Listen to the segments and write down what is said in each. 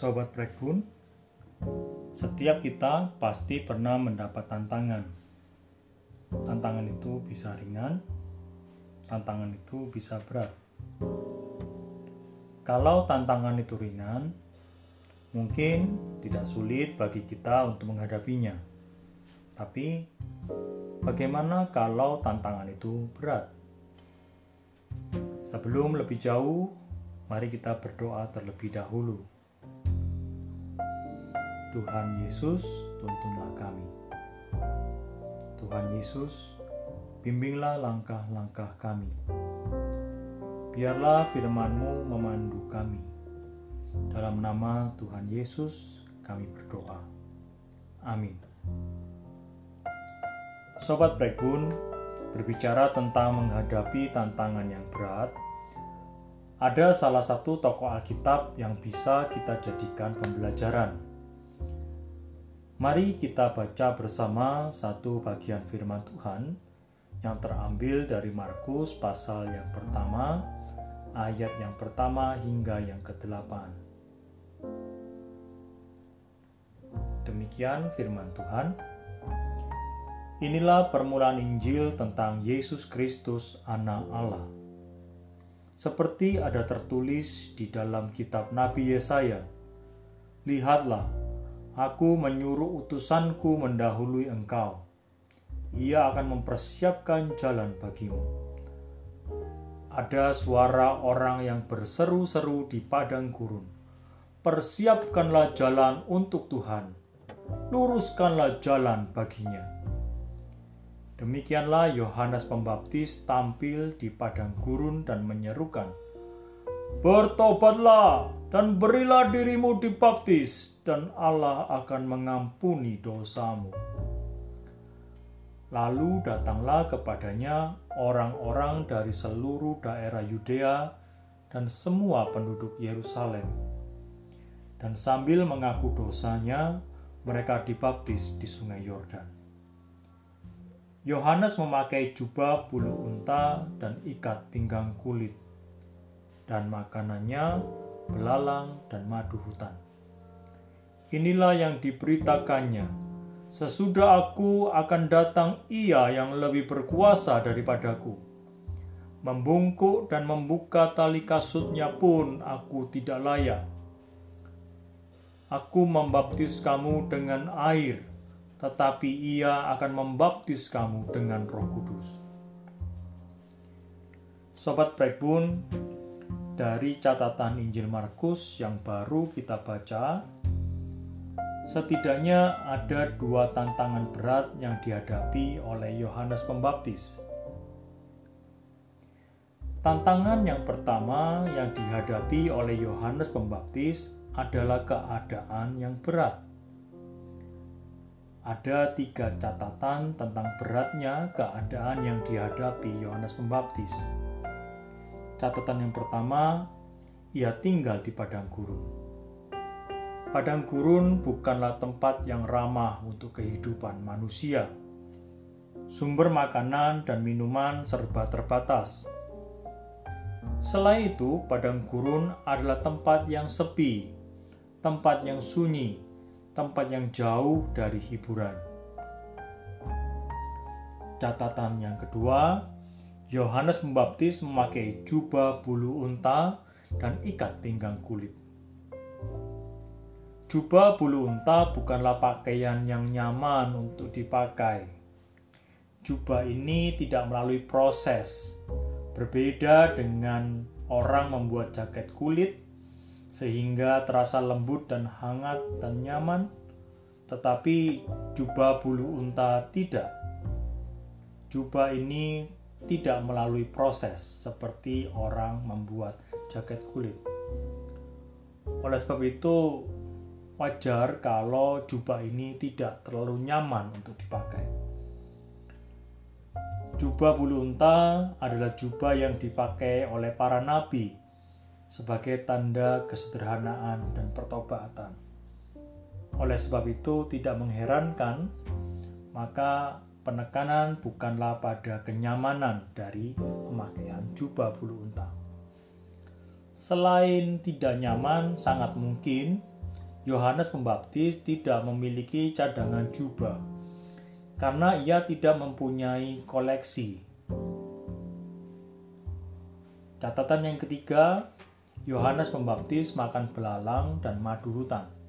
Sobat Breakbun, setiap kita pasti pernah mendapat tantangan. Tantangan itu bisa ringan, tantangan itu bisa berat. Kalau tantangan itu ringan, mungkin tidak sulit bagi kita untuk menghadapinya. Tapi, bagaimana kalau tantangan itu berat? Sebelum lebih jauh, mari kita berdoa terlebih dahulu. Tuhan Yesus, tuntunlah kami. Tuhan Yesus, bimbinglah langkah-langkah kami. Biarlah firman-Mu memandu kami. Dalam nama Tuhan Yesus, kami berdoa. Amin. Sobat Breakbun, berbicara tentang menghadapi tantangan yang berat, ada salah satu tokoh Alkitab yang bisa kita jadikan pembelajaran. Mari kita baca bersama satu bagian firman Tuhan yang terambil dari Markus pasal yang pertama, ayat yang pertama hingga yang ke-8. Demikian firman Tuhan. Inilah permulaan Injil tentang Yesus Kristus, Anak Allah. Seperti ada tertulis di dalam kitab Nabi Yesaya, "Lihatlah, aku menyuruh utusanku mendahului engkau. Ia akan mempersiapkan jalan bagimu." Ada suara orang yang berseru-seru di padang gurun. Persiapkanlah jalan untuk Tuhan, luruskanlah jalan baginya. Demikianlah Yohanes Pembaptis tampil di padang gurun dan menyerukan, Bertobatlah dan berilah dirimu dibaptis, dan Allah akan mengampuni dosamu. Lalu datanglah kepadanya orang-orang dari seluruh daerah Yudea dan semua penduduk Yerusalem. Dan sambil mengaku dosanya, mereka dibaptis di sungai Yordan. Yohanes memakai jubah bulu unta dan ikat pinggang kulit, dan makanannya belalang dan madu hutan. Inilah yang diberitakannya. Sesudah aku akan datang ia yang lebih berkuasa daripadaku. Membungkuk dan membuka tali kasutnya pun aku tidak layak. Aku membaptis kamu dengan air, tetapi ia akan membaptis kamu dengan roh kudus. Sobat Breakbun, dari catatan Injil Markus yang baru kita baca, setidaknya ada dua tantangan berat yang dihadapi oleh Yohanes Pembaptis. Tantangan yang pertama yang dihadapi oleh Yohanes Pembaptis adalah keadaan yang berat ada tiga catatan tentang beratnya keadaan yang dihadapi Yohanes Pembaptis. Catatan yang pertama, ia tinggal di padang gurun. Padang gurun bukanlah tempat yang ramah untuk kehidupan manusia. Sumber makanan dan minuman serba terbatas. Selain itu, padang gurun adalah tempat yang sepi, tempat yang sunyi, tempat yang jauh dari hiburan. Catatan yang kedua, Yohanes Pembaptis memakai jubah bulu unta dan ikat pinggang kulit. Jubah bulu unta bukanlah pakaian yang nyaman untuk dipakai. Jubah ini tidak melalui proses, berbeda dengan orang membuat jaket kulit sehingga terasa lembut dan hangat dan nyaman, tetapi jubah bulu unta tidak. Jubah ini tidak melalui proses seperti orang membuat jaket kulit. Oleh sebab itu, wajar kalau jubah ini tidak terlalu nyaman untuk dipakai. Jubah bulu unta adalah jubah yang dipakai oleh para nabi sebagai tanda kesederhanaan dan pertobatan. Oleh sebab itu, tidak mengherankan, maka penekanan bukanlah pada kenyamanan dari pemakaian jubah bulu unta. Selain tidak nyaman, sangat mungkin Yohanes Pembaptis tidak memiliki cadangan jubah karena ia tidak mempunyai koleksi. Catatan yang ketiga, Yohanes Pembaptis makan belalang dan madu hutan.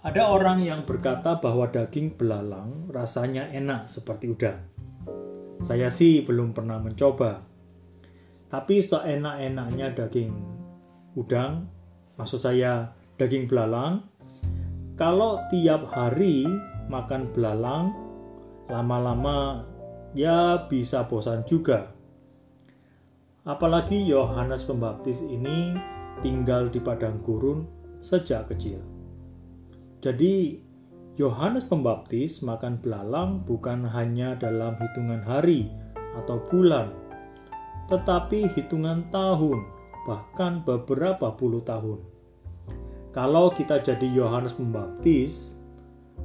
Ada orang yang berkata bahwa daging belalang rasanya enak seperti udang. Saya sih belum pernah mencoba. Tapi seenak-enaknya daging udang, maksud saya daging belalang, kalau tiap hari makan belalang, lama-lama ya bisa bosan juga. Apalagi Yohanes Pembaptis ini tinggal di padang gurun sejak kecil. Jadi Yohanes Pembaptis makan belalang bukan hanya dalam hitungan hari atau bulan, tetapi hitungan tahun, bahkan beberapa puluh tahun. Kalau kita jadi Yohanes Pembaptis,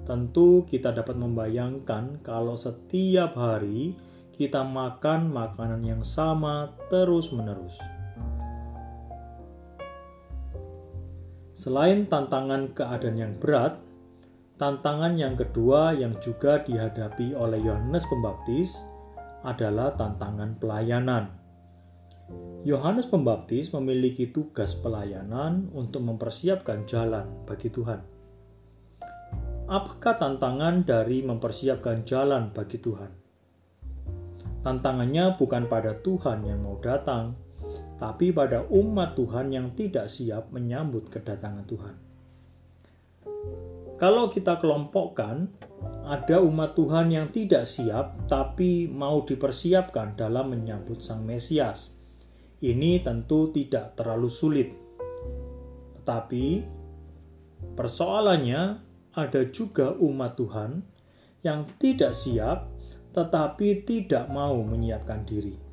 tentu kita dapat membayangkan kalau setiap hari kita makan makanan yang sama terus-menerus. Selain tantangan keadaan yang berat, tantangan yang kedua yang juga dihadapi oleh Yohanes Pembaptis adalah tantangan pelayanan. Yohanes Pembaptis memiliki tugas pelayanan untuk mempersiapkan jalan bagi Tuhan. Apakah tantangan dari mempersiapkan jalan bagi Tuhan? Tantangannya bukan pada Tuhan yang mau datang, tapi pada umat Tuhan yang tidak siap menyambut kedatangan Tuhan. Kalau kita kelompokkan, ada umat Tuhan yang tidak siap tapi mau dipersiapkan dalam menyambut Sang Mesias ini tentu tidak terlalu sulit. Tetapi persoalannya ada juga umat Tuhan yang tidak siap tetapi tidak mau menyiapkan diri.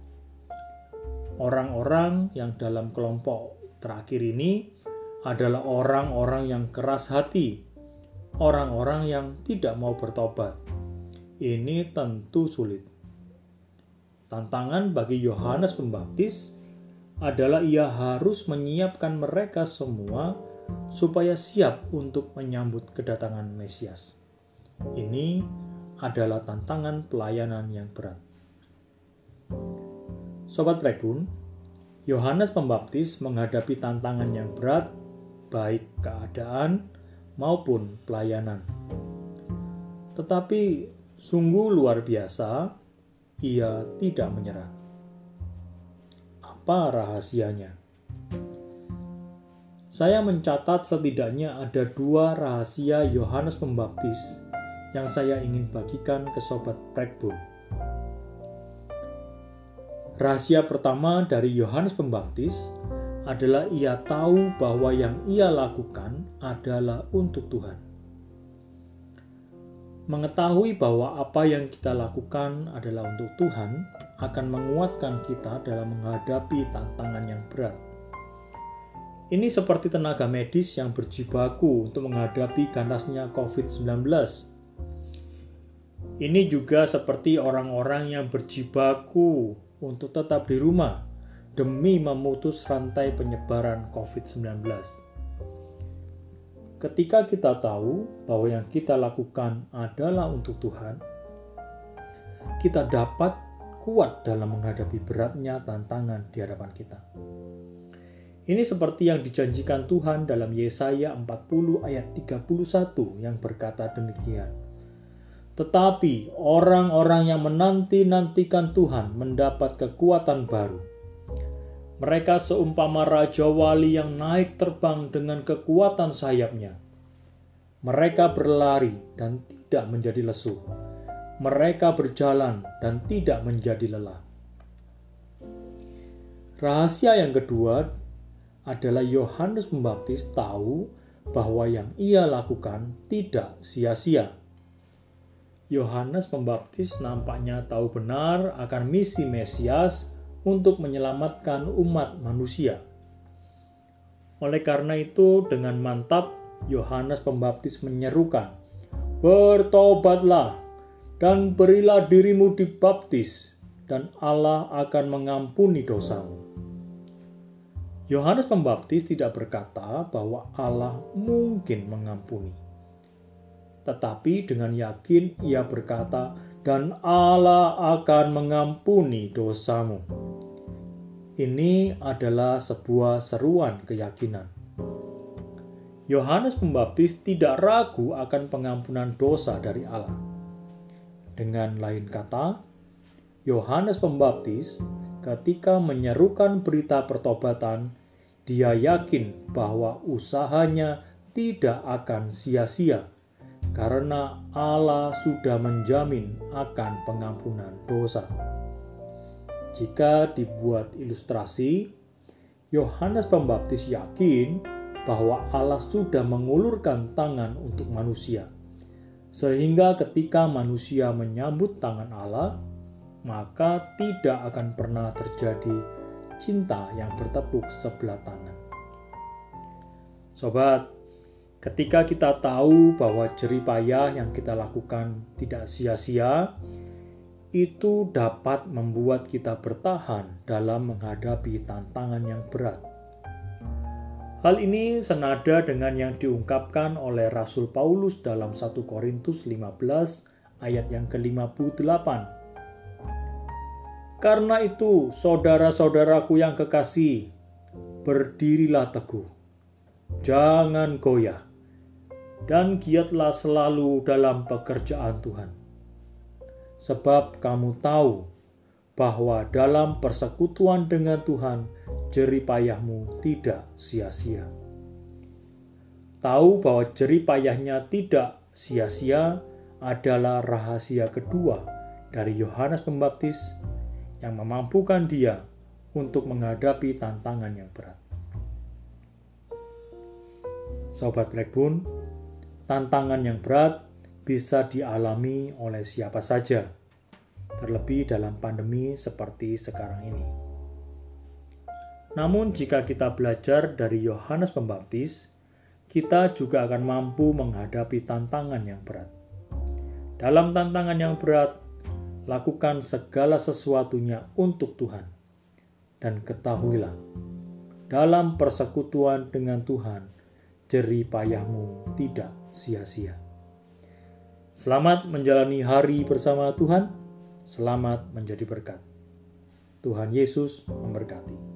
Orang-orang yang dalam kelompok terakhir ini adalah orang-orang yang keras hati, orang-orang yang tidak mau bertobat. Ini tentu sulit. Tantangan bagi Yohanes Pembaptis adalah ia harus menyiapkan mereka semua supaya siap untuk menyambut kedatangan Mesias. Ini adalah tantangan pelayanan yang berat. Sobat Prekun, Yohanes Pembaptis menghadapi tantangan yang berat, baik keadaan maupun pelayanan. Tetapi sungguh luar biasa, ia tidak menyerah apa rahasianya? Saya mencatat setidaknya ada dua rahasia Yohanes Pembaptis yang saya ingin bagikan ke sobat Prekbun. Rahasia pertama dari Yohanes Pembaptis adalah ia tahu bahwa yang ia lakukan adalah untuk Tuhan. Mengetahui bahwa apa yang kita lakukan adalah untuk Tuhan akan menguatkan kita dalam menghadapi tantangan yang berat. Ini seperti tenaga medis yang berjibaku untuk menghadapi ganasnya COVID-19. Ini juga seperti orang-orang yang berjibaku untuk tetap di rumah demi memutus rantai penyebaran COVID-19. Ketika kita tahu bahwa yang kita lakukan adalah untuk Tuhan, kita dapat kuat dalam menghadapi beratnya tantangan di hadapan kita. Ini seperti yang dijanjikan Tuhan dalam Yesaya 40 ayat 31 yang berkata demikian. Tetapi orang-orang yang menanti-nantikan Tuhan mendapat kekuatan baru mereka seumpama raja wali yang naik terbang dengan kekuatan sayapnya. Mereka berlari dan tidak menjadi lesu. Mereka berjalan dan tidak menjadi lelah. Rahasia yang kedua adalah Yohanes Pembaptis tahu bahwa yang ia lakukan tidak sia-sia. Yohanes Pembaptis nampaknya tahu benar akan misi Mesias untuk menyelamatkan umat manusia. Oleh karena itu, dengan mantap Yohanes Pembaptis menyerukan, "Bertobatlah dan berilah dirimu dibaptis, dan Allah akan mengampuni dosamu." Yohanes Pembaptis tidak berkata bahwa Allah mungkin mengampuni. Tetapi dengan yakin ia berkata, "Dan Allah akan mengampuni dosamu." Ini adalah sebuah seruan keyakinan. Yohanes Pembaptis tidak ragu akan pengampunan dosa dari Allah. Dengan lain kata, Yohanes Pembaptis ketika menyerukan berita pertobatan dia yakin bahwa usahanya tidak akan sia-sia karena Allah sudah menjamin akan pengampunan dosa. Jika dibuat ilustrasi, Yohanes Pembaptis yakin bahwa Allah sudah mengulurkan tangan untuk manusia, sehingga ketika manusia menyambut tangan Allah, maka tidak akan pernah terjadi cinta yang bertepuk sebelah tangan. Sobat, ketika kita tahu bahwa jerih payah yang kita lakukan tidak sia-sia, itu dapat membuat kita bertahan dalam menghadapi tantangan yang berat. Hal ini senada dengan yang diungkapkan oleh Rasul Paulus dalam 1 Korintus 15 ayat yang ke-58 karena itu, saudara-saudaraku yang kekasih, berdirilah teguh, jangan goyah, dan giatlah selalu dalam pekerjaan Tuhan. Sebab kamu tahu bahwa dalam persekutuan dengan Tuhan, jerih payahmu tidak sia-sia. Tahu bahwa jerih payahnya tidak sia-sia adalah rahasia kedua dari Yohanes Pembaptis yang memampukan dia untuk menghadapi tantangan yang berat. Sobat Blackbone, tantangan yang berat bisa dialami oleh siapa saja, terlebih dalam pandemi seperti sekarang ini. Namun, jika kita belajar dari Yohanes Pembaptis, kita juga akan mampu menghadapi tantangan yang berat. Dalam tantangan yang berat, lakukan segala sesuatunya untuk Tuhan. Dan ketahuilah, dalam persekutuan dengan Tuhan, jerih payahmu tidak sia-sia. Selamat menjalani hari bersama Tuhan, selamat menjadi berkat. Tuhan Yesus memberkati.